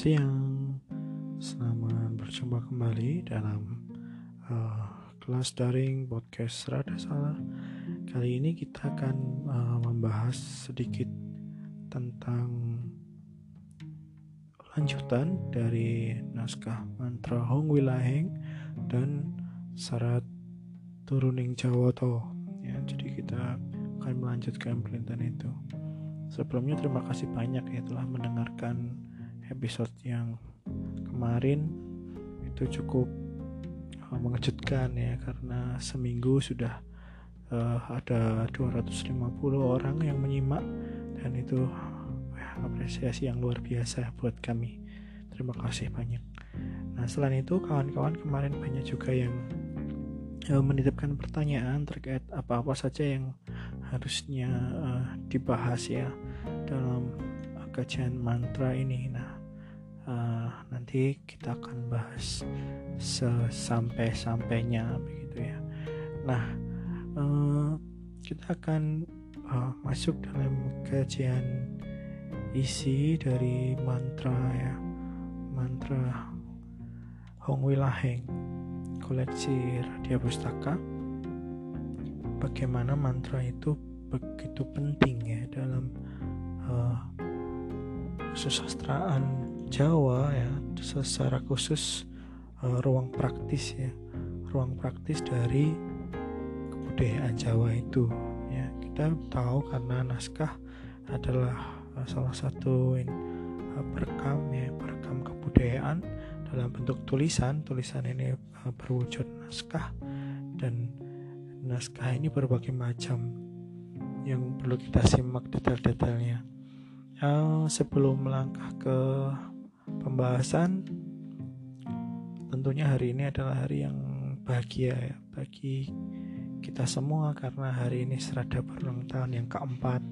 siang, selamat berjumpa kembali dalam uh, kelas daring podcast Rada Salah. Kali ini kita akan uh, membahas sedikit tentang lanjutan dari naskah mantra Hong Wilaheng dan syarat turuning Jawoto. Ya, jadi kita akan melanjutkan pelintahan itu. Sebelumnya terima kasih banyak ya telah mendengarkan episode yang kemarin itu cukup uh, mengejutkan ya karena seminggu sudah uh, ada 250 orang yang menyimak dan itu ya, apresiasi yang luar biasa buat kami. Terima kasih banyak. Nah, selain itu kawan-kawan kemarin banyak juga yang uh, menitipkan pertanyaan terkait apa-apa saja yang harusnya uh, dibahas ya dalam kajian mantra ini. Nah, uh, nanti kita akan bahas sesampai-sampainya begitu ya. Nah, uh, kita akan uh, masuk dalam kajian isi dari mantra ya, mantra Hong Wilaheng koleksi Radia Pustaka bagaimana mantra itu begitu penting ya dalam uh, Jawa ya. Secara khusus uh, ruang praktis ya. Ruang praktis dari kebudayaan Jawa itu ya. Kita tahu karena naskah adalah uh, salah satu uh, perekam ya perekam kebudayaan dalam bentuk tulisan. Tulisan ini berwujud naskah dan naskah ini berbagai macam yang perlu kita simak detail-detailnya. Uh, sebelum melangkah ke pembahasan, tentunya hari ini adalah hari yang bahagia ya bagi kita semua karena hari ini serada berulang tahun yang keempat.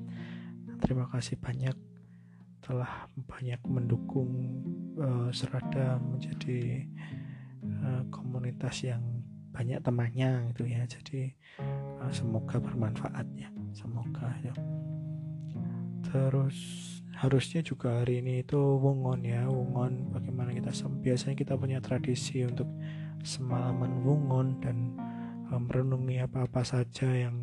Terima kasih banyak telah banyak mendukung uh, serada menjadi uh, komunitas yang banyak temannya gitu ya. Jadi uh, semoga bermanfaat ya semoga ya terus harusnya juga hari ini itu wungon ya wungon. Bagaimana kita biasanya kita punya tradisi untuk semalaman wungon dan um, merenungi apa-apa saja yang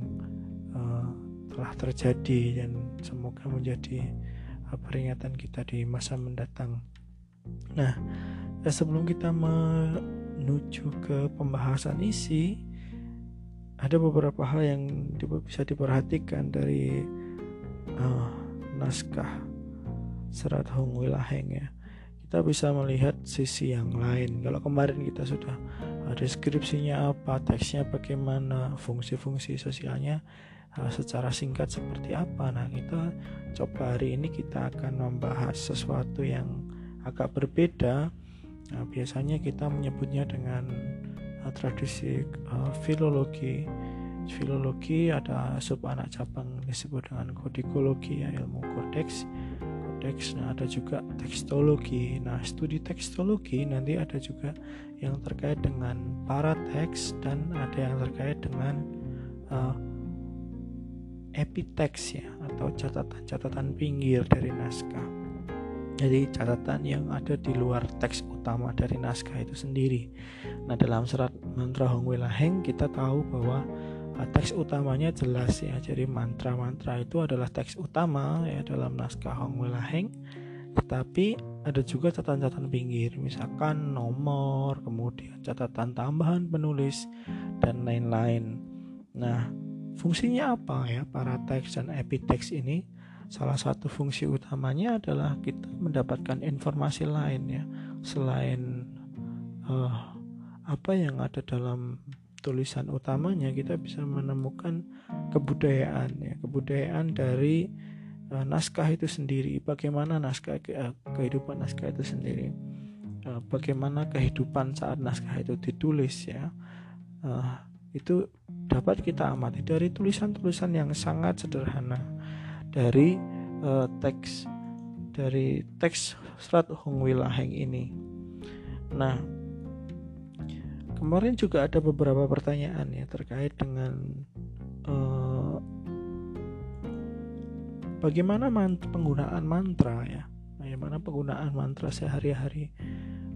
uh, telah terjadi dan semoga menjadi uh, peringatan kita di masa mendatang. Nah sebelum kita menuju ke pembahasan isi ada beberapa hal yang bisa diperhatikan dari uh, naskah serat Hong Wilaheng ya. Kita bisa melihat sisi yang lain. Kalau kemarin kita sudah deskripsinya apa teksnya bagaimana fungsi-fungsi sosialnya uh, secara singkat seperti apa. Nah kita coba hari ini kita akan membahas sesuatu yang agak berbeda. Nah, biasanya kita menyebutnya dengan tradisi uh, filologi. Filologi ada sub anak cabang disebut dengan kodikologi ya ilmu kodeks kodeks nah ada juga tekstologi nah studi tekstologi nanti ada juga yang terkait dengan para teks dan ada yang terkait dengan uh, epiteks ya atau catatan-catatan pinggir dari naskah jadi catatan yang ada di luar teks utama dari naskah itu sendiri. Nah dalam serat mantra Hong Heng kita tahu bahwa uh, teks utamanya jelas ya. Jadi mantra-mantra itu adalah teks utama ya dalam naskah Hong Heng. Tetapi ada juga catatan-catatan pinggir, misalkan nomor, kemudian catatan tambahan penulis dan lain-lain. Nah, fungsinya apa ya para teks dan epiteks ini? salah satu fungsi utamanya adalah kita mendapatkan informasi lain ya selain uh, apa yang ada dalam tulisan utamanya kita bisa menemukan kebudayaan ya kebudayaan dari uh, naskah itu sendiri. Bagaimana naskah uh, kehidupan naskah itu sendiri? Uh, bagaimana kehidupan saat naskah itu ditulis ya? Uh, itu dapat kita amati dari tulisan-tulisan yang sangat sederhana. Dari uh, teks dari teks serat Hong Wilaheng ini. Nah, kemarin juga ada beberapa pertanyaan ya terkait dengan uh, bagaimana mant penggunaan mantra ya. bagaimana penggunaan mantra sehari-hari.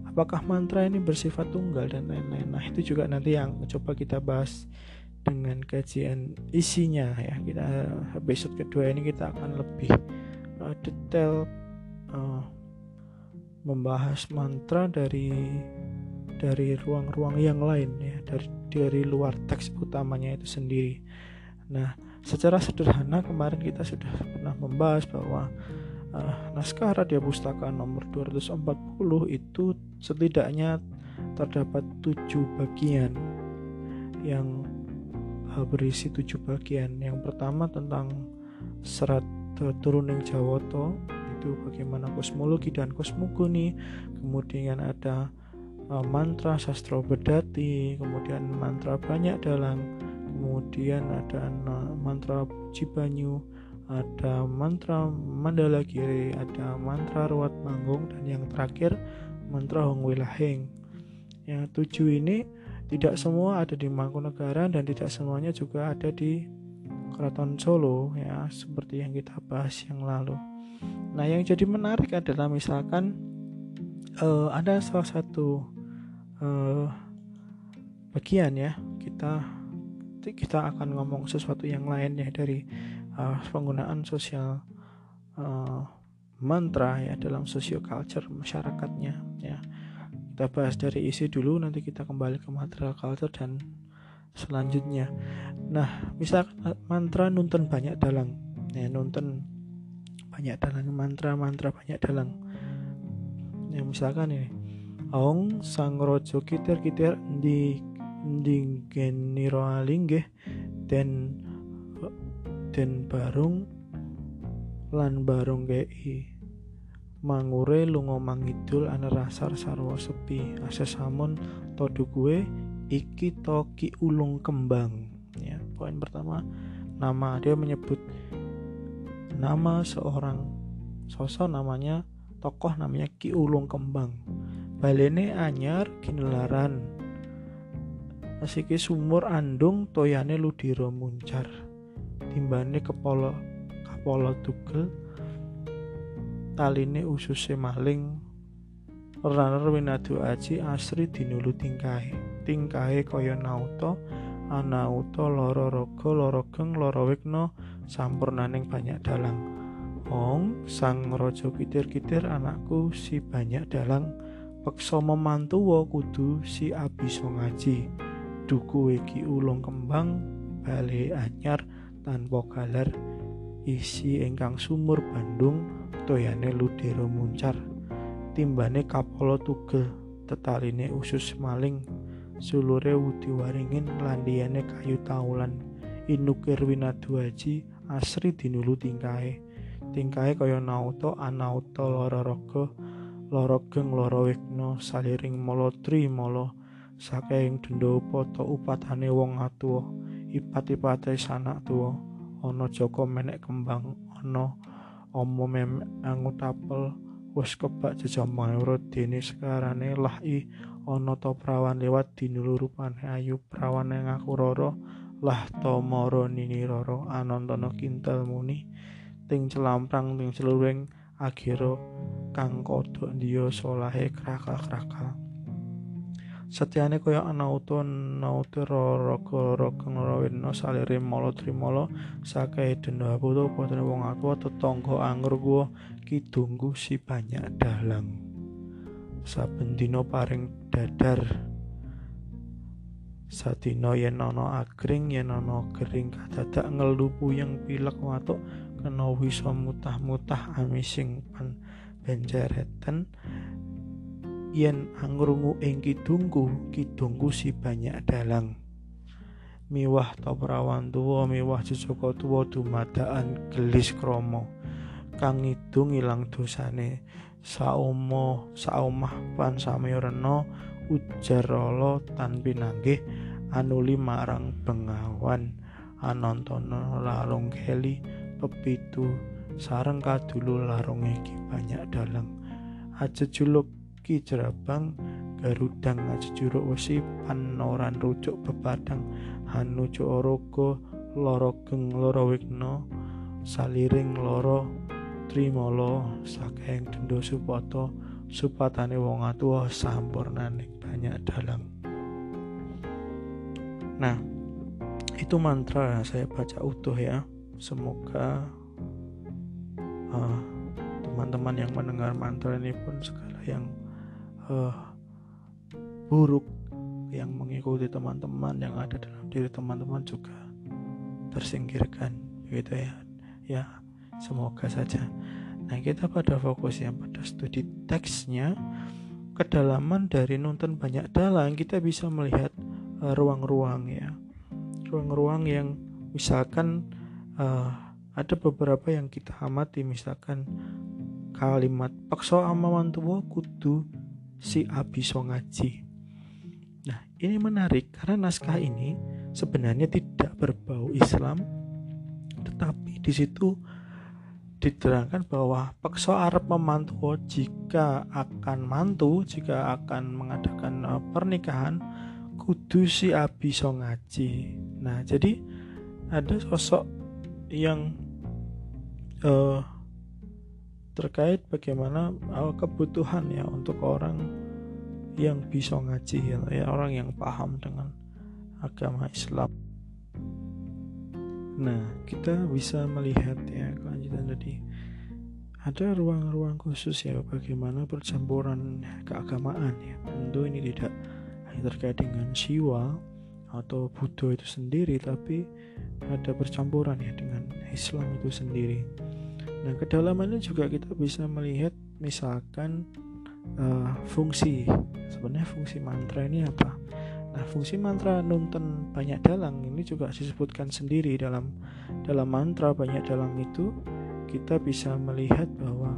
Apakah mantra ini bersifat tunggal dan lain-lain? Nah itu juga nanti yang coba kita bahas dengan kajian isinya ya. Kita episode kedua ini kita akan lebih uh, detail uh, membahas mantra dari dari ruang-ruang yang lain ya dari dari luar teks utamanya itu sendiri. Nah, secara sederhana kemarin kita sudah pernah membahas bahwa uh, naskah Radia Pustaka nomor 240 itu setidaknya terdapat tujuh bagian yang uh, berisi tujuh bagian. Yang pertama tentang serat turuning Jawoto itu bagaimana kosmologi dan kosmogoni, kemudian ada uh, mantra sastra bedati, kemudian mantra banyak dalang, kemudian ada mantra Cibanyu, ada mantra Mandala Giri, ada mantra Ruat Manggung, dan yang terakhir mantra Hong Wilaheng. Yang tujuh ini tidak semua ada di Mangkunegaran dan tidak semuanya juga ada di Keraton Solo ya seperti yang kita bahas yang lalu. Nah yang jadi menarik adalah misalkan uh, ada salah satu uh, bagian ya kita kita akan ngomong sesuatu yang lain ya dari uh, penggunaan sosial uh, mantra ya dalam sosio culture masyarakatnya ya. Kita bahas dari isi dulu nanti kita kembali ke material culture dan selanjutnya. Nah misalkan mantra nuntun banyak dalang. Ya nuntun banyak dalang mantra mantra banyak dalang. Ya misalkan ini Aung sang rojo kitir kitir di di geniro alinggih dan barung lan barung kei mangure lunga mangidul ana rasar sarwa sepi. Asa samun todu kue iki toki ulung kembang. Ya poin pertama nama dia menyebut nama seorang sosok namanya tokoh namanya Ki Ulung Kembang balene anyar kinelaran. Asike sumur andung toyane ludira muncar. Timbane kepala kapala tugel. Taline ususe maling. Raner winadu aji asri dinulu tingkahe. Tingkahe kaya nauta. Anauta lara raga lara geng lara wigna sampurnaning banyak dalang. Ong sang raja kitir-kitir anakku si banyak dalang peksa memantu kudu si abis ngaji. Duku iki ulung kembang bale anyar tanpa galar isi ingkang sumur Bandung toyane ludero muncar. Timbane kapolo tugel tetaline usus maling. Sulure wudi waringin landiane kayu taulan inukir winadu haji asri dinulu tingkae tingkae kaya nauta anauta lara raga lara geng lara wigna saliring mala tri mala saking denda upata upatane wong atuwa ipat-ipate sanak tuwa ana joko menek kembang ana omo mem angut apel wis kebak jejamara dene sekarane lah i ana ta prawan lewat dinulurupane ayu prawan ngaku roro lah to mara nini roro anantana kintal muni ting celamprang ting celuring akhiro kang kodok dia solahe krakal-krakal. Setiane kaya ana uta nautu raga raga ngrawena salire mala trimala sakae denda putu putrane wong atuwa tetangga anggur gua kidungku si banyak dalang. Saben dina paring dadar. Sadina yen ana agring yen ana gering kadadak ngelupu yang pilek watuk kena wisa mutah-mutah amising pan benjereten yen angrungu ing kidungku kidungku si banyak dalang. Miwah to prawan tuwa miwah jejaka tuwa dumadaan gelis kromo kang ngidung ilang dosane saumo saomah pan samirena ujar rala tan pinanggih anuli marang bengawan. Anantana larung keli pepitu sareng kadulu larung iki banyak dalang. Aja juluk ki jerabang garudang aja juruk wesi panoran rucuk bepadang hanucu orogo loro geng loro wigno saliring loro trimolo sakeng dendo supoto supatane wong atuwa sampurnaning banyak dalang. Nah itu mantra saya baca utuh ya. Semoga uh, teman-teman yang mendengar mantra ini pun segala yang uh, buruk yang mengikuti teman-teman yang ada dalam diri teman-teman juga tersingkirkan begitu ya. Ya semoga saja. Nah kita pada fokusnya pada studi teksnya kedalaman dari nonton banyak dalang kita bisa melihat uh, ruang-ruang uh, ya. Ruang-ruang yang misalkan uh, ada beberapa yang kita amati misalkan kalimat pakso amawan tua kudu si abiso ngaji. Nah ini menarik karena naskah ini sebenarnya tidak berbau Islam tetapi di situ diterangkan bahwa pakso Arab memantu jika akan mantu jika akan mengadakan uh, pernikahan kudu si abiso ngaji. Nah, jadi ada sosok yang uh, terkait bagaimana uh, kebutuhan ya untuk orang yang bisa ngaji ya, ya orang yang paham dengan agama Islam. Nah, kita bisa melihat ya kelanjutan tadi ada ruang-ruang khusus ya bagaimana percampuran keagamaan ya. Tentu ini tidak hanya terkait dengan siwa atau Buddha itu sendiri tapi ada percampuran ya dengan Islam itu sendiri. Nah kedalamannya juga kita bisa melihat misalkan uh, fungsi. Sebenarnya fungsi mantra ini apa? Nah fungsi mantra nunten banyak dalang ini juga disebutkan sendiri dalam dalam mantra banyak dalang itu kita bisa melihat bahwa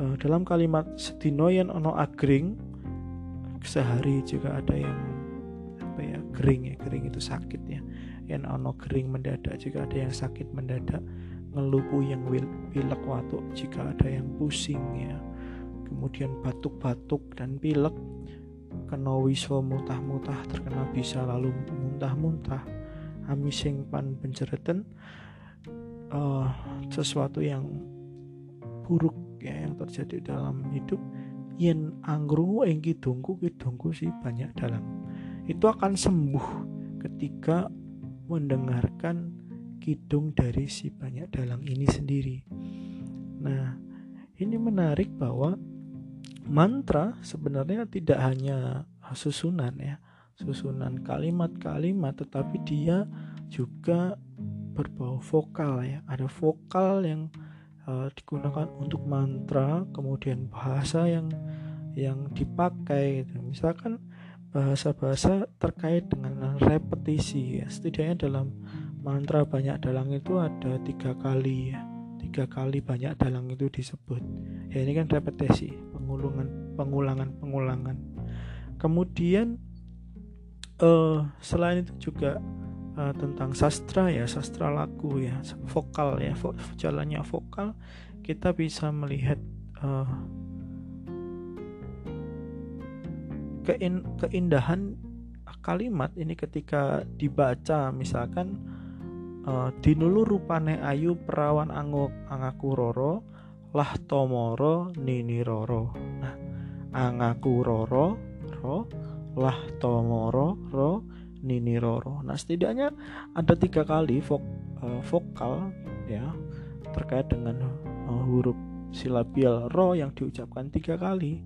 uh, dalam kalimat setinoyan ono agring sehari juga ada yang apa ya kering ya kering itu sakit ya. Yang ono kering mendadak jika ada yang sakit mendadak ngelupu yang pilek watuk jika ada yang pusing ya. Kemudian batuk-batuk dan pilek kena wiso muntah-muntah terkena bisa lalu muntah-muntah. Amising pan pencereten uh, sesuatu yang buruk ya yang terjadi dalam hidup yen anggrungu engki dongku ki dongku sih banyak dalam itu akan sembuh ketika mendengarkan kidung dari si banyak dalang ini sendiri. Nah, ini menarik bahwa mantra sebenarnya tidak hanya susunan ya, susunan kalimat-kalimat tetapi dia juga berbau vokal ya. Ada vokal yang uh, digunakan untuk mantra, kemudian bahasa yang yang dipakai. Misalkan bahasa-bahasa terkait dengan repetisi. Ya setidaknya dalam mantra banyak dalang itu ada tiga kali ya. Tiga kali banyak dalang itu disebut. Ya ini kan repetisi pengulangan pengulangan pengulangan. Kemudian uh, selain itu juga uh, tentang sastra ya sastra lagu ya vokal ya vo jalannya vokal kita bisa melihat uh, kein, keindahan kalimat ini ketika dibaca misalkan uh, dinulu rupane ayu perawan angaku roro lah tomoro nini roro. Nah angaku roro ro lah tomoro ro nini roro. Nah setidaknya ada tiga kali vok, uh, vokal ya terkait dengan uh, huruf silabial ro yang diucapkan tiga kali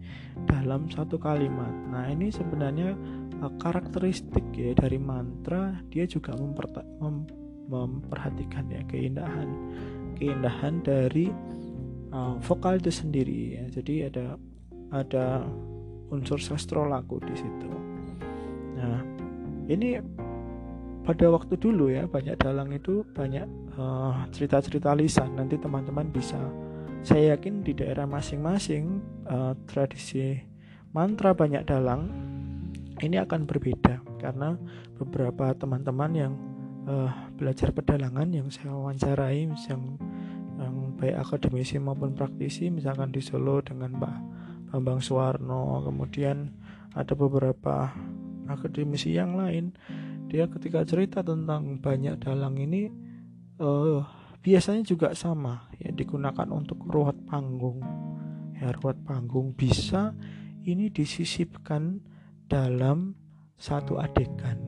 dalam satu kalimat. Nah ini sebenarnya uh, karakteristik ya dari mantra dia juga mem memperhatikan ya keindahan keindahan dari uh, vokal itu sendiri ya. Jadi ada ada unsur sastro lagu di situ. Nah ini pada waktu dulu ya banyak dalang itu banyak uh, cerita-cerita uh, lisan nanti teman-teman bisa saya yakin di daerah masing-masing uh, tradisi mantra banyak dalang ini akan berbeda. Karena beberapa teman-teman yang uh, belajar pedalangan yang saya wawancarai yang yang baik akademisi maupun praktisi misalkan di Solo dengan Pak Bambang Suwarno kemudian ada beberapa akademisi yang lain dia ketika cerita tentang banyak dalang ini uh, biasanya juga sama ya digunakan untuk ruwet panggung. Ya ruwet panggung bisa ini disisipkan dalam satu adegan.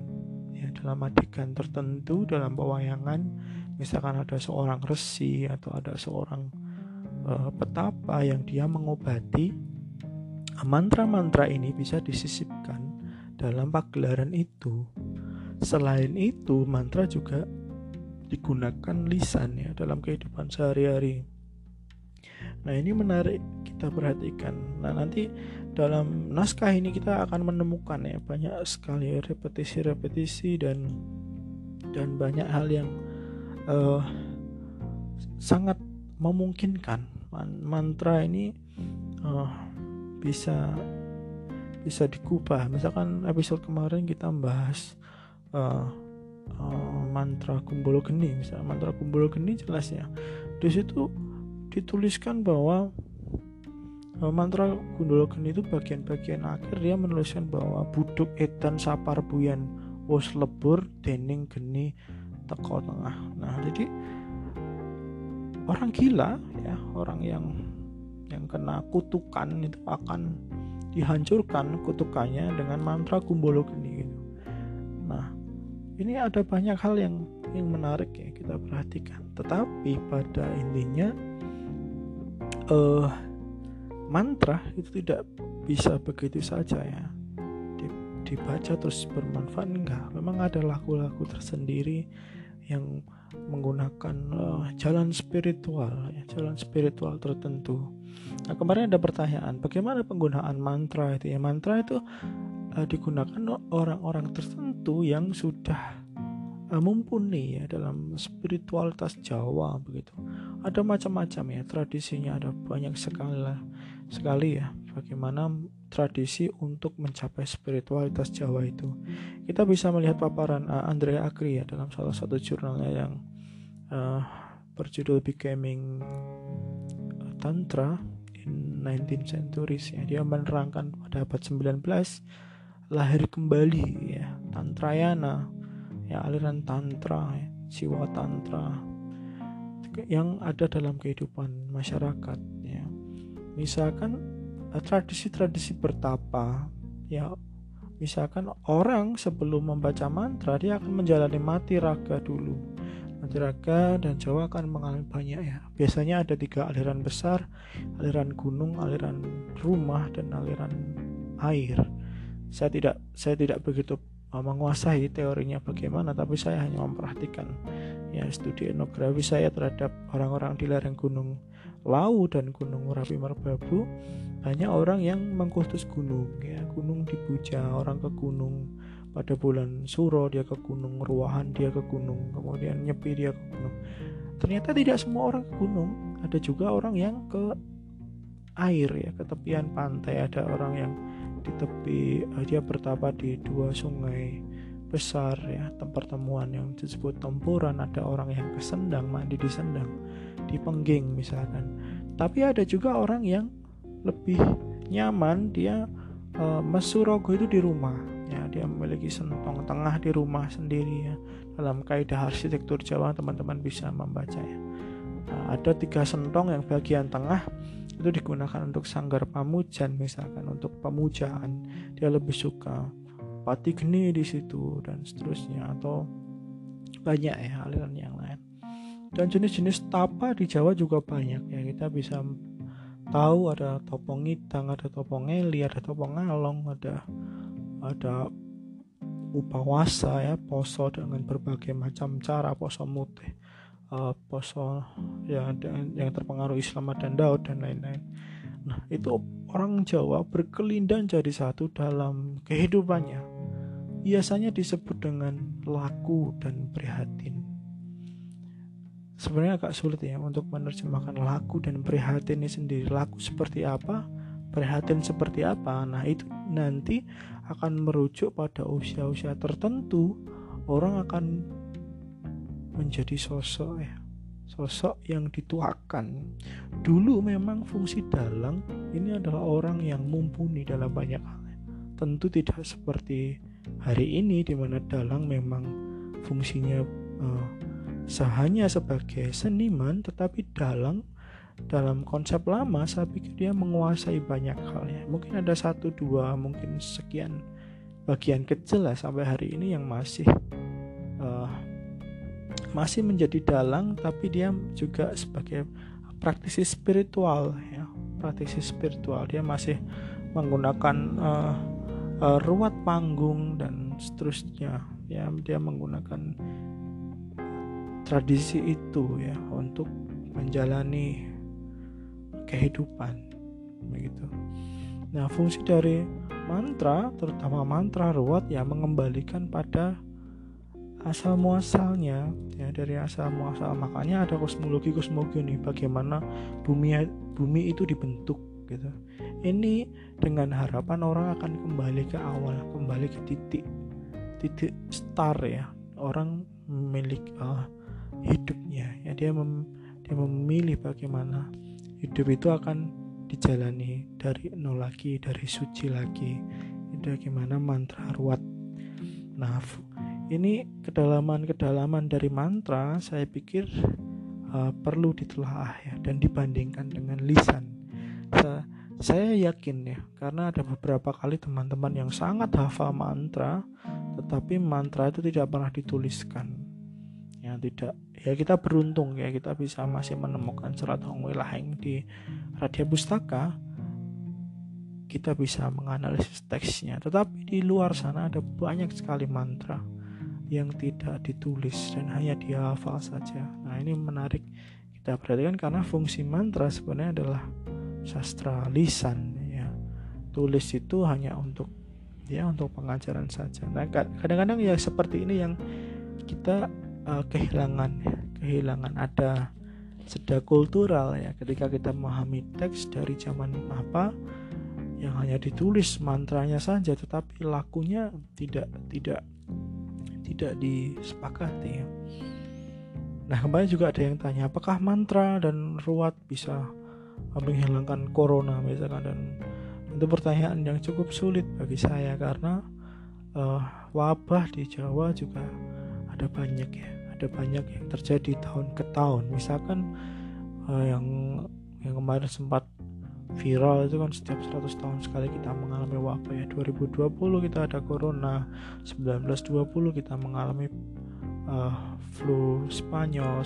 Ya dalam adegan tertentu dalam pewayangan. Misalkan ada seorang resi atau ada seorang uh, petapa yang dia mengobati mantra-mantra ini bisa disisipkan dalam pagelaran itu. Selain itu mantra juga digunakan lisan ya dalam kehidupan sehari-hari. Nah ini menarik kita perhatikan. Nah nanti dalam naskah ini kita akan menemukan ya banyak sekali repetisi-repetisi dan dan banyak hal yang uh, sangat memungkinkan. Mantra ini uh, bisa bisa dikubah. Misalkan episode kemarin kita membahas uh, uh, mantra kumbolo geni misalnya mantra kumbolo geni jelas ya. Di situ dituliskan bahwa uh, mantra kumbolo geni itu bagian-bagian akhir dia menuliskan bahwa buduk edan sapar buyan wos lebur dening geni teko tengah. Nah jadi orang gila ya orang yang yang kena kutukan itu akan dihancurkan kutukannya dengan mantra kumbolo geni ini ada banyak hal yang yang menarik ya kita perhatikan. Tetapi pada intinya uh, mantra itu tidak bisa begitu saja ya dibaca terus bermanfaat enggak memang ada lagu-lagu tersendiri yang menggunakan uh, jalan spiritual ya, jalan spiritual tertentu. Nah, kemarin ada pertanyaan, bagaimana penggunaan mantra itu ya? Mantra itu uh, digunakan orang-orang tertentu yang sudah uh, mumpuni ya dalam spiritualitas Jawa begitu. Ada macam-macam ya tradisinya, ada banyak sekali lah sekali ya bagaimana tradisi untuk mencapai spiritualitas Jawa itu. Kita bisa melihat paparan uh, Andrea Agri ya dalam salah satu jurnalnya yang uh, berjudul Becoming Tantra in 19th Centuries ya. Dia menerangkan pada abad 19 lahir kembali ya. Tantrayana ya aliran tantra ya, siwa tantra yang ada dalam kehidupan masyarakat ya. Misalkan Eh, tradisi-tradisi bertapa ya. Misalkan orang sebelum membaca mantra dia akan menjalani mati raga dulu. Mati raga dan Jawa akan mengalami banyak ya. Biasanya ada tiga aliran besar aliran gunung aliran rumah dan aliran air saya tidak saya tidak begitu eh, menguasai teorinya bagaimana tapi saya hanya memperhatikan ya studi etnografi saya terhadap orang-orang di lereng gunung Lau dan Gunung Merapi Merbabu. Banyak orang yang mengkultus gunung ya gunung dipuja orang ke gunung pada bulan Suro dia ke gunung Ruahan dia ke gunung kemudian Nyepi dia ke gunung. Ternyata tidak semua orang ke gunung ada juga orang yang ke air ya ke tepian pantai ada orang yang di tepi uh, dia bertapa di dua sungai besar ya tempat pertemuan yang disebut tempuran. Ada orang yang ke Sendang mandi di Sendang di Pengging misalkan. Tapi ada juga orang yang lebih nyaman dia e, mesurogo itu di rumah ya. Dia memiliki sentong tengah di rumah sendiri ya. Dalam kaidah arsitektur Jawa teman-teman bisa membaca ya. Nah, ada tiga sentong yang bagian tengah itu digunakan untuk sanggar pamujan misalkan untuk pemujaan. Dia lebih suka pati geni di situ dan seterusnya atau banyak ya aliran yang lain. Dan jenis-jenis tapa di Jawa juga banyak ya. Kita bisa tahu ada topong ngitang ada topong ngeli ada topong ngalong ada ada upawasa ya poso dengan berbagai macam cara poso mutih uh, poso ya yang terpengaruh Islam dan Daud dan lain-lain. Nah itu orang Jawa berkelindan jadi satu dalam kehidupannya. Biasanya disebut dengan laku dan prihatin. Sebenarnya agak sulit ya untuk menerjemahkan laku dan prihatin ini sendiri. Laku seperti apa? Prihatin seperti apa? Nah itu nanti akan merujuk pada usia-usia tertentu. Orang akan menjadi sosok ya sosok yang dituakan. Dulu memang fungsi dalang ini adalah orang yang mumpuni dalam banyak hal tentu tidak seperti hari ini di mana dalang memang fungsinya uh, sehanya sebagai seniman tetapi dalam dalam konsep lama saya pikir dia menguasai banyak hal ya. Mungkin ada satu dua mungkin sekian bagian kecil lah sampai hari ini yang masih masih menjadi dalang tapi dia juga sebagai praktisi spiritual ya. Praktisi spiritual. Dia masih menggunakan uh, uh, ruat panggung dan seterusnya. Ya dia menggunakan tradisi itu ya untuk menjalani kehidupan. Begitu. Nah, fungsi dari mantra, terutama mantra ruwat ya mengembalikan pada asal muasalnya ya dari asal muasal. Makanya ada kosmologi kosmologi bagaimana bumi bumi itu dibentuk gitu. Ini dengan harapan orang akan kembali ke awal kembali ke titik titik star ya. Orang memilih uh, hidupnya. Ya dia mem, dia memilih bagaimana hidup itu akan dijalani dari nol lagi dari suci lagi. Itu gimana mantra ruat nah ini kedalaman-kedalaman dari mantra saya pikir uh, perlu ditelaah ya dan dibandingkan dengan lisan. Saya, saya yakin ya karena ada beberapa kali teman-teman yang sangat hafal mantra tetapi mantra itu tidak pernah dituliskan. Ya tidak ya kita beruntung ya kita bisa masih menemukan surat Hongwilaheng di Radia Pustaka. Kita bisa menganalisis teksnya tetapi di luar sana ada banyak sekali mantra yang tidak ditulis dan hanya dihafal saja. Nah ini menarik. Kita perhatikan karena fungsi mantra sebenarnya adalah sastra lisan ya. Tulis itu hanya untuk ya untuk pengajaran saja. Nah kadang-kadang ya seperti ini yang kita uh, kehilangan ya, kehilangan ada seda kultural ya. Ketika kita memahami teks dari zaman apa yang hanya ditulis mantranya saja tetapi lakunya tidak tidak tidak disepakati. Nah kembali juga ada yang tanya apakah mantra dan ruat bisa menghilangkan corona misalkan? Dan itu pertanyaan yang cukup sulit bagi saya karena uh, wabah di Jawa juga ada banyak ya. Ada banyak yang terjadi tahun ke tahun. Misalkan uh, yang yang kemarin sempat viral itu kan setiap 100 tahun sekali kita mengalami wabah ya. 2020 kita ada corona 1920 kita mengalami uh, flu Spanyol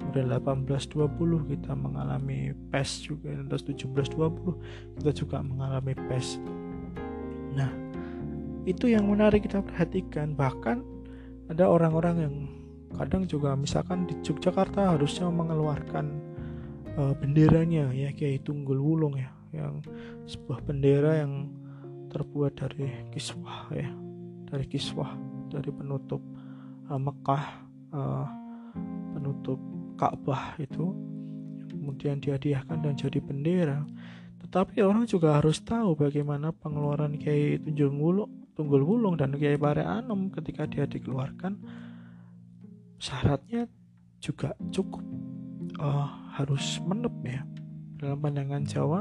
kemudian 1820 kita mengalami pes juga terus 1720 kita juga mengalami pes. Nah itu yang menarik kita perhatikan. Bahkan ada orang-orang yang kadang juga misalkan di Yogyakarta harusnya mengeluarkan uh, benderanya ya kayak Tunggul Wulung ya yang sebuah bendera yang terbuat dari kiswah ya dari kiswah dari penutup uh, Mekah uh, penutup Ka'bah itu kemudian dihadiahkan dan jadi bendera. Tetapi orang juga harus tahu bagaimana pengeluaran Kiai Tunjul Wulung Tunggul Wulung dan Kiai Pare Anom ketika dia dikeluarkan syaratnya juga cukup uh, harus menep ya. Dalam pandangan Jawa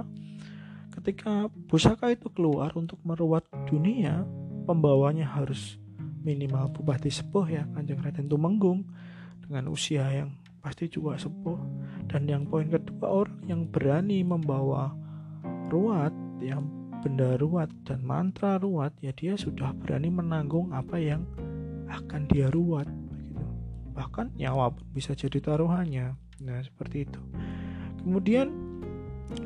ketika pusaka itu keluar untuk meruat dunia pembawanya harus minimal bupati sepuh ya Kanjeng Raden Tumenggung dengan usia yang pasti juga sepuh. Dan yang poin kedua orang yang berani membawa ruat yang benda ruat dan mantra ruat ya dia sudah berani menanggung apa yang akan dia ruat bahkan nyawa pun bisa jadi taruhannya nah seperti itu. Kemudian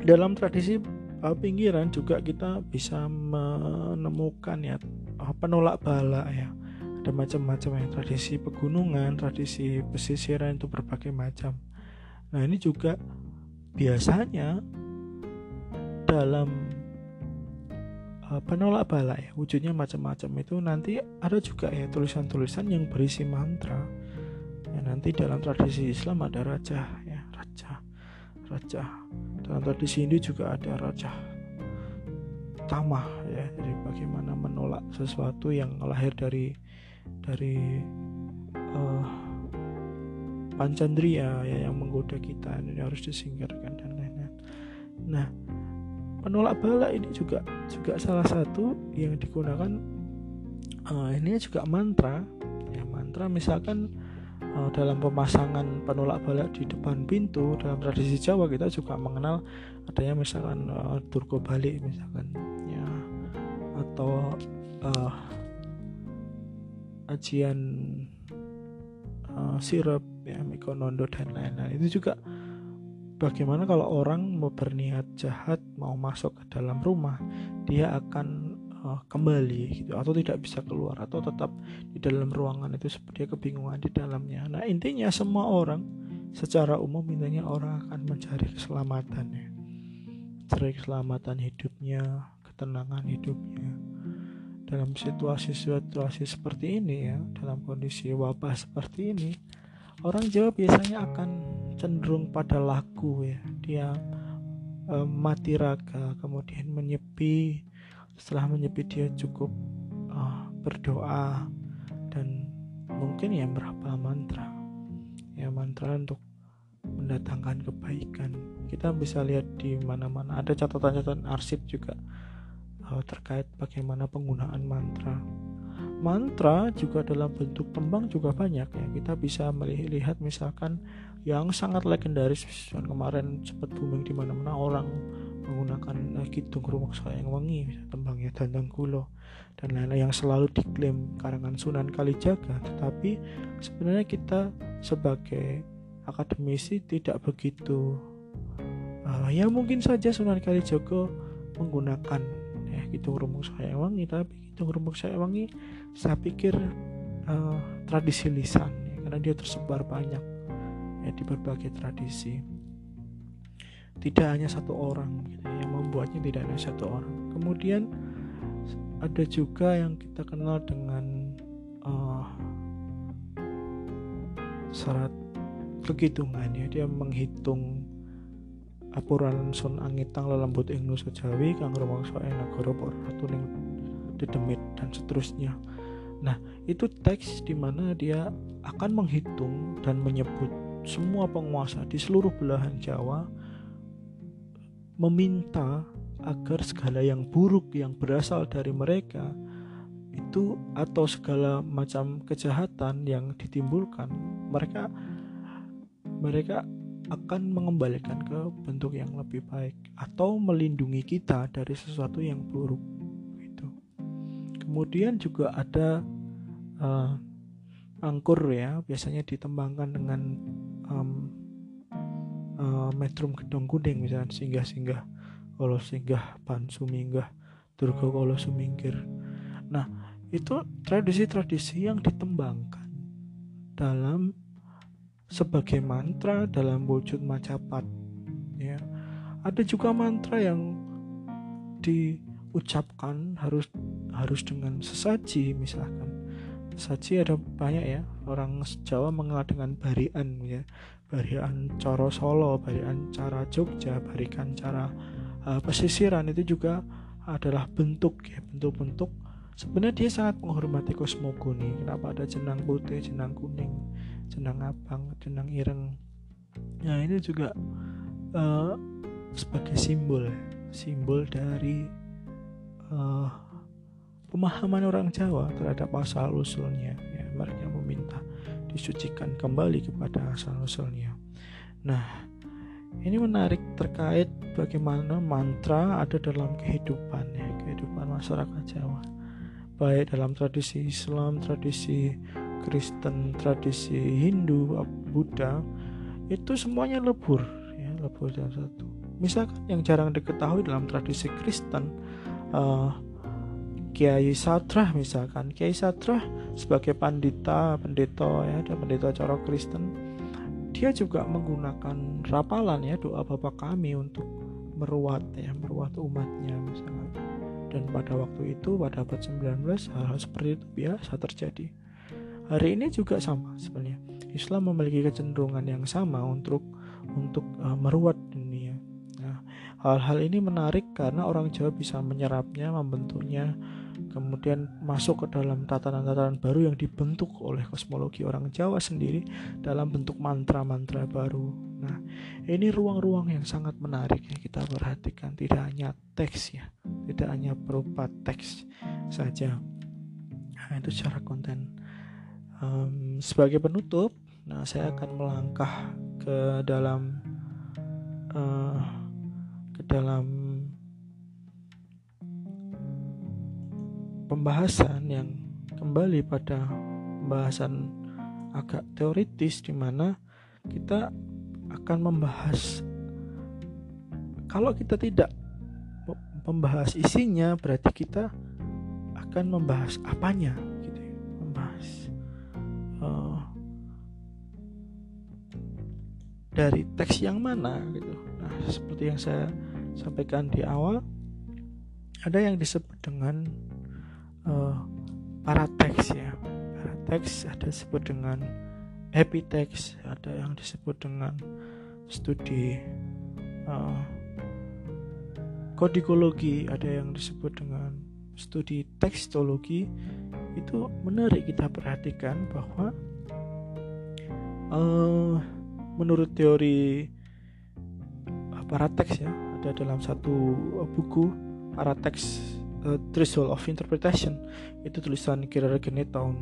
dalam tradisi uh, pinggiran juga kita bisa menemukan ya uh, penolak bala ya. Ada macam-macam ya tradisi pegunungan tradisi pesisiran itu berbagai macam. Nah ini juga biasanya dalam uh, penolak bala ya wujudnya macam-macam. Itu nanti ada juga ya tulisan-tulisan yang berisi mantra ya nanti dalam tradisi Islam ada raja ya raja raja dalam tradisi Hindu juga ada raja tamah ya. Jadi bagaimana menolak sesuatu yang lahir dari dari uh, pancandria ya yang menggoda kita ini harus disingkirkan dan lain-lain. Nah penolak bala ini juga juga salah satu yang digunakan uh, ini juga mantra. Ya mantra misalkan dalam pemasangan penolak balik di depan pintu dalam tradisi Jawa kita juga mengenal adanya misalkan uh, turko balik misalkan ya. Atau uh, ajian uh, sirup ya mikonondo dan lain-lain. Itu juga bagaimana kalau orang mau berniat jahat mau masuk ke dalam rumah dia akan uh, kembali gitu atau tidak bisa keluar atau tetap di dalam ruangan itu seperti kebingungan di dalamnya. Nah intinya semua orang secara umum intinya orang akan mencari keselamatan ya cari keselamatan hidupnya ketenangan hidupnya. Dalam situasi-situasi seperti ini ya dalam kondisi wabah seperti ini orang Jawa biasanya akan cenderung pada laku ya. Dia e, mati raga kemudian menyepi setelah menyepi dia cukup e, berdoa dan mungkin ya berapa mantra ya mantra untuk mendatangkan kebaikan kita bisa lihat di mana-mana ada catatan-catatan arsip juga uh, terkait bagaimana penggunaan mantra. Mantra juga dalam bentuk tembang juga banyak ya. Kita bisa melihat misalkan yang sangat legendaris kemarin sempat booming di mana-mana orang menggunakan uh, kidung rumah sayang wengi tembangnya dandang kulo dan lain-lain yang selalu diklaim karangan Sunan Kalijaga. Tetapi sebenarnya kita sebagai akademisi tidak begitu uh, ya mungkin saja Sunan Kalijaga menggunakan Kidung Rumbung wangi. Tapi Kidung Rumbung wangi saya pikir uh, tradisi lisan ya, karena dia tersebar banyak ya di berbagai tradisi tidak hanya satu orang gitu, ya, yang membuatnya tidak hanya satu orang kemudian ada juga yang kita kenal dengan uh, syarat kehitungan ya dia menghitung apuran sun angitang lelembut ing nusa kang rumangsa ing negara ratu ning dedemit dan seterusnya. Nah, itu teks di mana dia akan menghitung dan menyebut semua penguasa di seluruh belahan Jawa meminta agar segala yang buruk yang berasal dari mereka itu atau segala macam kejahatan yang ditimbulkan mereka mereka akan mengembalikan ke bentuk yang lebih baik atau melindungi kita dari sesuatu yang buruk gitu. Kemudian juga ada uh, angkur ya, biasanya ditembangkan dengan uh, metrum gedong kuning misalnya singgah-singgah kalau singgah pan suminggah durga kalau sumingkir. Nah, itu tradisi-tradisi yang ditembangkan dalam sebagai mantra dalam wujud macapat ya ada juga mantra yang diucapkan harus harus dengan sesaji misalkan sesaji ada banyak ya orang Jawa mengenal dengan barian ya. Barian coro Solo barian cara Jogja barikan cara uh, pesisiran itu juga adalah bentuk ya bentuk-bentuk. Sebenarnya dia sangat menghormati kosmogoni. Kenapa ada jenang putih jenang kuning jenang abang jenang ireng? Nah ini juga uh, sebagai simbol simbol dari uh, pemahaman orang Jawa terhadap asal usulnya ya, mereka meminta disucikan kembali kepada asal usulnya nah ini menarik terkait bagaimana mantra ada dalam kehidupan ya kehidupan masyarakat Jawa baik dalam tradisi Islam tradisi Kristen, tradisi Hindu, Buddha itu semuanya lebur ya lebur dalam satu. Misalkan yang jarang diketahui dalam tradisi Kristen uh, Kiai Satrah misalkan. Kiai Satrah sebagai pandita pendeta ya dan pendeta cara Kristen dia juga menggunakan rapalan ya doa Bapa kami untuk meruat ya meruat umatnya misalkan. Dan pada waktu itu pada abad 19 hal-hal seperti itu biasa terjadi. Hari ini juga sama sebenarnya. Islam memiliki kecenderungan yang sama untuk untuk uh, meruat dunia. Nah hal-hal ini menarik karena orang Jawa bisa menyerapnya membentuknya kemudian masuk ke dalam tatanan-tatanan baru yang dibentuk oleh kosmologi orang Jawa sendiri dalam bentuk mantra-mantra baru. Nah, ini ruang-ruang yang sangat menarik yang kita perhatikan, tidak hanya teks ya, tidak hanya berupa teks saja. Nah, itu secara konten um, sebagai penutup Nah, saya akan melangkah ke dalam uh, ke dalam pembahasan yang kembali pada pembahasan agak teoritis di mana kita akan membahas kalau kita tidak membahas isinya berarti kita akan membahas apanya gitu ya. membahas uh, dari teks yang mana gitu. Nah, seperti yang saya sampaikan di awal, ada yang disebut dengan uh, parateks ya. Parateks ada disebut dengan epiteks, ada yang disebut dengan studi uh, kodikologi, ada yang disebut dengan studi tekstologi. Itu menarik kita perhatikan bahwa uh, menurut teori uh, parateks ya ada dalam satu buku parateks uh, Threshold of Interpretation itu tulisan Kira Regene tahun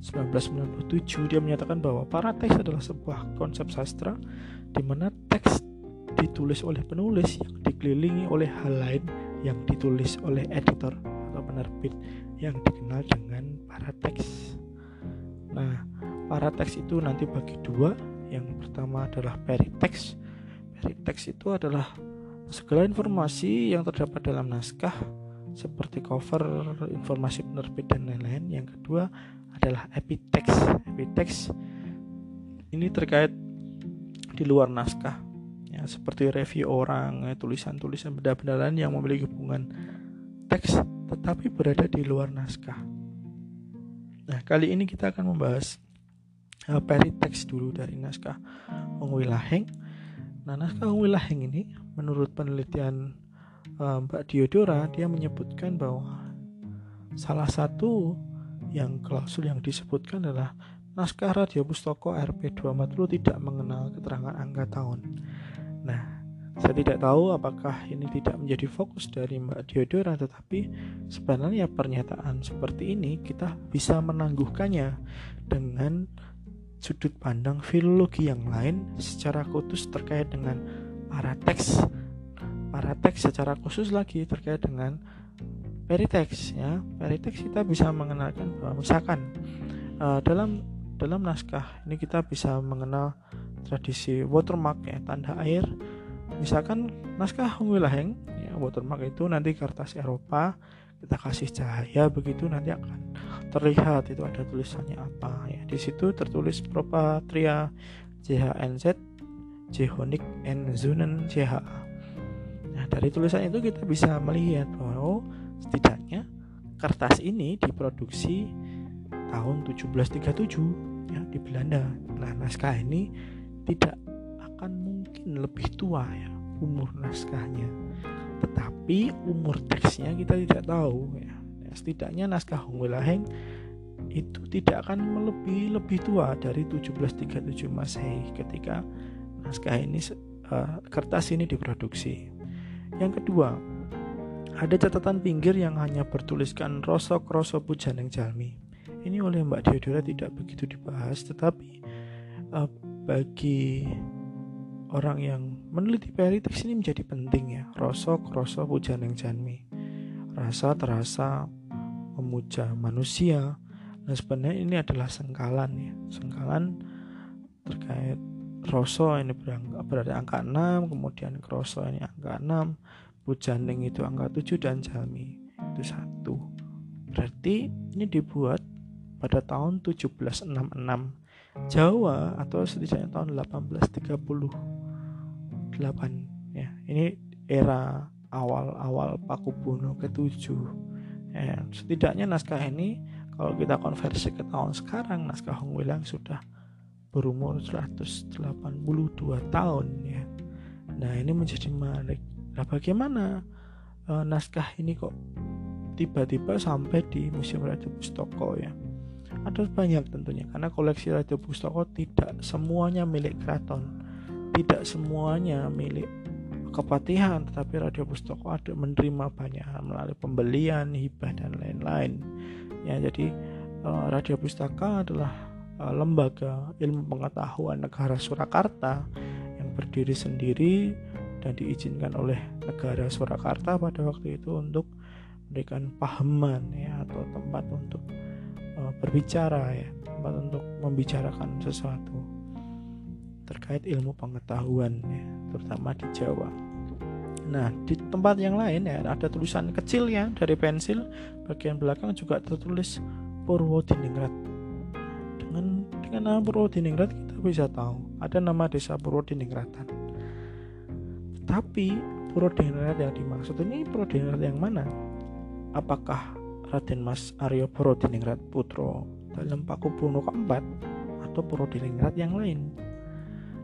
1997 dia menyatakan bahwa parateks adalah sebuah konsep sastra di mana teks ditulis oleh penulis yang dikelilingi oleh hal lain yang ditulis oleh editor atau penerbit yang dikenal dengan parateks. Nah, parateks itu nanti bagi dua yang pertama adalah peritext. Peritext itu adalah segala informasi yang terdapat dalam naskah seperti cover, informasi penerbit dan lain-lain. Yang kedua adalah epitext. Epitext ini terkait di luar naskah ya seperti review orang, ya, tulisan-tulisan benda-benda lain yang memiliki hubungan teks tetapi berada di luar naskah. Nah, kali ini kita akan membahas uh, dulu dari naskah Hong Wilaheng. Nah, naskah Hong Wilaheng ini menurut penelitian Mbak Diodora dia menyebutkan bahwa salah satu yang klausul yang disebutkan adalah naskah radio pustaka RP240 tidak mengenal keterangan angka tahun. Nah, saya tidak tahu apakah ini tidak menjadi fokus dari Mbak Diodora tetapi sebenarnya pernyataan seperti ini kita bisa menangguhkannya dengan sudut pandang filologi yang lain secara khusus terkait dengan para teks para teks secara khusus lagi terkait dengan periteks ya periteks kita bisa mengenalkan bahwa misalkan uh, dalam dalam naskah ini kita bisa mengenal tradisi watermark ya tanda air misalkan naskah Wilaheng ya watermark itu nanti kertas Eropa kita kasih cahaya begitu nanti akan terlihat itu ada tulisannya apa ya di situ tertulis Propatria JHNZ Jehonik N Zunen JHA nah dari tulisan itu kita bisa melihat bahwa oh, setidaknya kertas ini diproduksi tahun 1737 ya di Belanda. Nah naskah ini tidak akan mungkin lebih tua ya umur naskahnya. Tetapi umur teksnya kita tidak tahu ya. Setidaknya naskah Hongwelaheng itu tidak akan melebihi lebih tua dari 1737 Masehi ketika naskah ini uh, kertas ini diproduksi. Yang kedua, ada catatan pinggir yang hanya bertuliskan rosok roso pujaneng jalmi. Ini oleh Mbak Diodora tidak begitu dibahas, tetapi uh, bagi orang yang meneliti peritik ini menjadi penting ya. Rosok roso pujaneng jalmi. Rasa terasa memuja manusia. Nah sebenarnya ini adalah sengkalan ya, sengkalan terkait Roso ini berada angka 6, kemudian Kroso ini angka 6, Pujaning itu angka 7 dan Jalmi itu satu. Berarti ini dibuat pada tahun 1766 Jawa atau setidaknya tahun 1838 ya. Ini era awal-awal Pakubuno ke-7 Ya, setidaknya naskah ini kalau kita konversi ke tahun sekarang naskah Hong Wilang sudah berumur 182 tahun ya. Nah ini menjadi menarik. Nah bagaimana e, naskah ini kok tiba-tiba sampai di Museum Radio Pustoko ya? Ada banyak tentunya karena koleksi Radio Pustoko tidak semuanya milik keraton, tidak semuanya milik kepatihan tetapi radio pustaka ada menerima banyak melalui pembelian hibah dan lain-lain ya jadi uh, radio pustaka adalah lembaga ilmu pengetahuan negara Surakarta yang berdiri sendiri dan diizinkan oleh negara Surakarta pada waktu itu untuk memberikan pahaman ya atau tempat untuk uh, berbicara ya tempat untuk membicarakan sesuatu terkait ilmu pengetahuan ya terutama di Jawa. Nah di tempat yang lain ya ada tulisan kecil ya dari pensil bagian belakang juga tertulis Purwodiningrat. Dengan dengan nama Purwodiningrat kita bisa tahu ada nama desa Purwodiningrat tapi Purwodiningrat yang dimaksud ini Purwodiningrat yang mana? Apakah Raden Mas Aryo Purwodiningrat Putro dalam Paku keempat atau Purwodiningrat yang lain?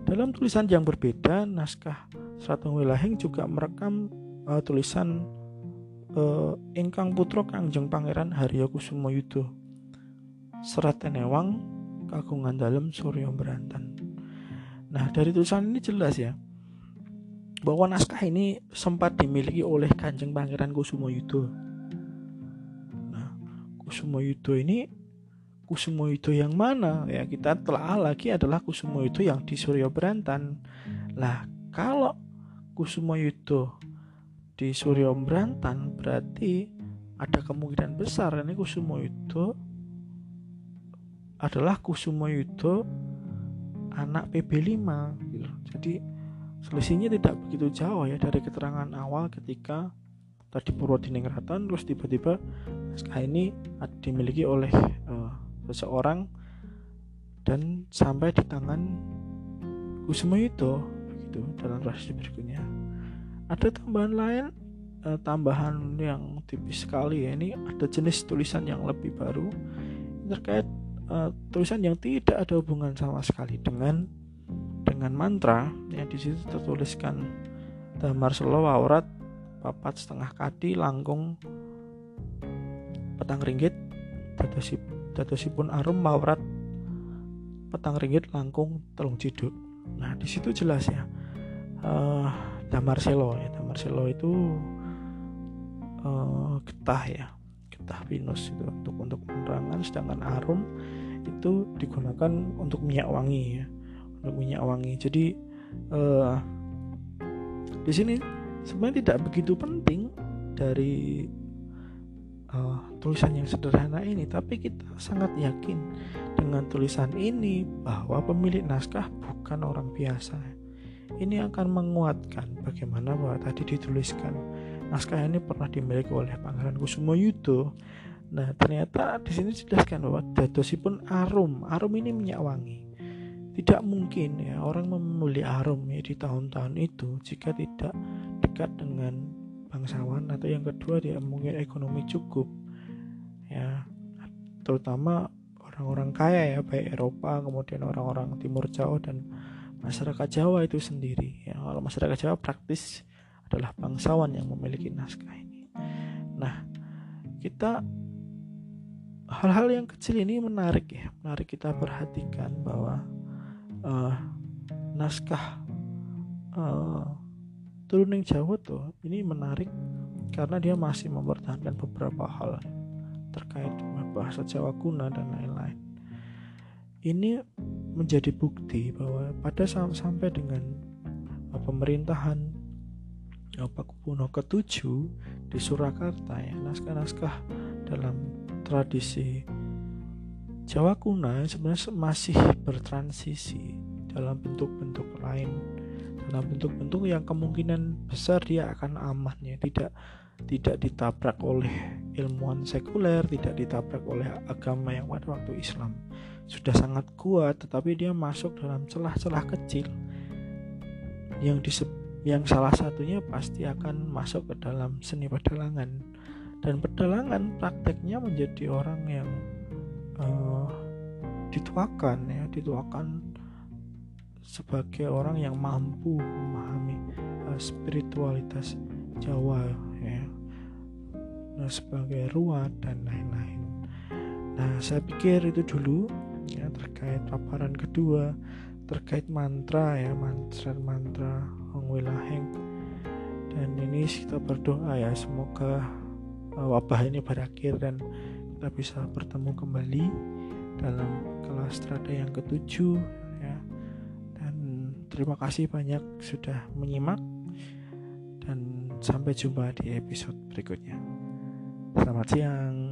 Dalam tulisan yang berbeda, naskah Seratung Wilahing juga merekam uh, tulisan uh, Ingkang Kangjeng Pangeran Haryo Kusumo Yudo Serat Tenewang Kagungan Dalam Suryo Berantan. Nah, dari tulisan ini jelas ya bahwa naskah ini sempat dimiliki oleh Kanjeng Pangeran Kusumo Yudo. Nah, Kusumo Yudo ini Kusumo Yudo yang mana? Ya, kita telah lagi adalah Kusumo Yudo yang di Suryo Berantan. Lah, kalau Kusumo Yudo di Suryo Berantan berarti ada kemungkinan besar ini Kusumo Yudo adalah Kusumo Yudo anak PB5 gitu. Jadi Selisihnya tidak begitu jauh ya dari keterangan awal ketika tadi Purwodiningrat terus tiba-tiba naskah ini dimiliki oleh uh, seseorang dan sampai di tangan Kusumo itu begitu dalam proses berikutnya. Ada tambahan lain uh, tambahan yang tipis sekali ya ini ada jenis tulisan yang lebih baru terkait uh, tulisan yang tidak ada hubungan sama sekali dengan dengan mantra yang di situ tertuliskan. Damar selo aurat papat setengah kadi langkung petang ringgit dadosi pun arum mawrat petang ringgit langkung telung ciduk. Nah di situ jelas ya uh, damar selo ya damar selo itu uh, getah ya getah pinus itu untuk untuk penerangan sedangkan arum itu digunakan untuk minyak wangi ya minyak wangi. Jadi uh, di sini sebenarnya tidak begitu penting dari uh, tulisan yang sederhana ini tapi kita sangat yakin dengan tulisan ini bahwa pemilik naskah bukan orang biasa. Ini akan menguatkan bagaimana bahwa tadi dituliskan naskah ini pernah dimiliki oleh Pangeran Kusumo Yudo Nah ternyata di sini dijelaskan bahwa pun arum, arum ini minyak wangi. Tidak mungkin ya orang membeli arum ya di tahun-tahun itu jika tidak dekat dengan bangsawan atau yang kedua dia mungkin ekonomi cukup. Ya terutama orang-orang kaya ya baik Eropa kemudian orang-orang Timur Jawa dan masyarakat Jawa itu sendiri. Ya kalau masyarakat Jawa praktis adalah bangsawan yang memiliki naskah ini nah kita hal-hal yang kecil ini menarik ya menarik kita perhatikan bahwa uh, naskah uh, turuning Jawa tuh ini menarik karena dia masih mempertahankan beberapa hal terkait bahasa Jawa kuno dan lain-lain. Ini menjadi bukti bahwa pada sampai dengan uh, pemerintahan uh, Pakubuwono ke-7 di Surakarta ya naskah-naskah dalam tradisi Jawa kuno sebenarnya masih bertransisi dalam bentuk-bentuk lain. Dalam bentuk-bentuk yang kemungkinan besar dia akan aman ya tidak tidak ditabrak oleh ilmuwan sekuler tidak ditabrak oleh agama yang pada waktu Islam. Sudah sangat kuat tetapi dia masuk dalam celah-celah kecil yang disebut yang salah satunya pasti akan masuk ke dalam seni pedalangan. Dan pedalangan prakteknya menjadi orang yang uh, dituakan ya dituakan sebagai orang yang mampu memahami uh, spiritualitas Jawa ya nah, sebagai ruat dan lain-lain. Nah saya pikir itu dulu ya terkait paparan kedua terkait mantra ya mantra Wilaheng dan ini kita berdoa ya semoga uh, wabah ini berakhir dan kita bisa bertemu kembali dalam kelas strada yang ketujuh ya. Dan terima kasih banyak sudah menyimak. Dan sampai jumpa di episode berikutnya. Selamat siang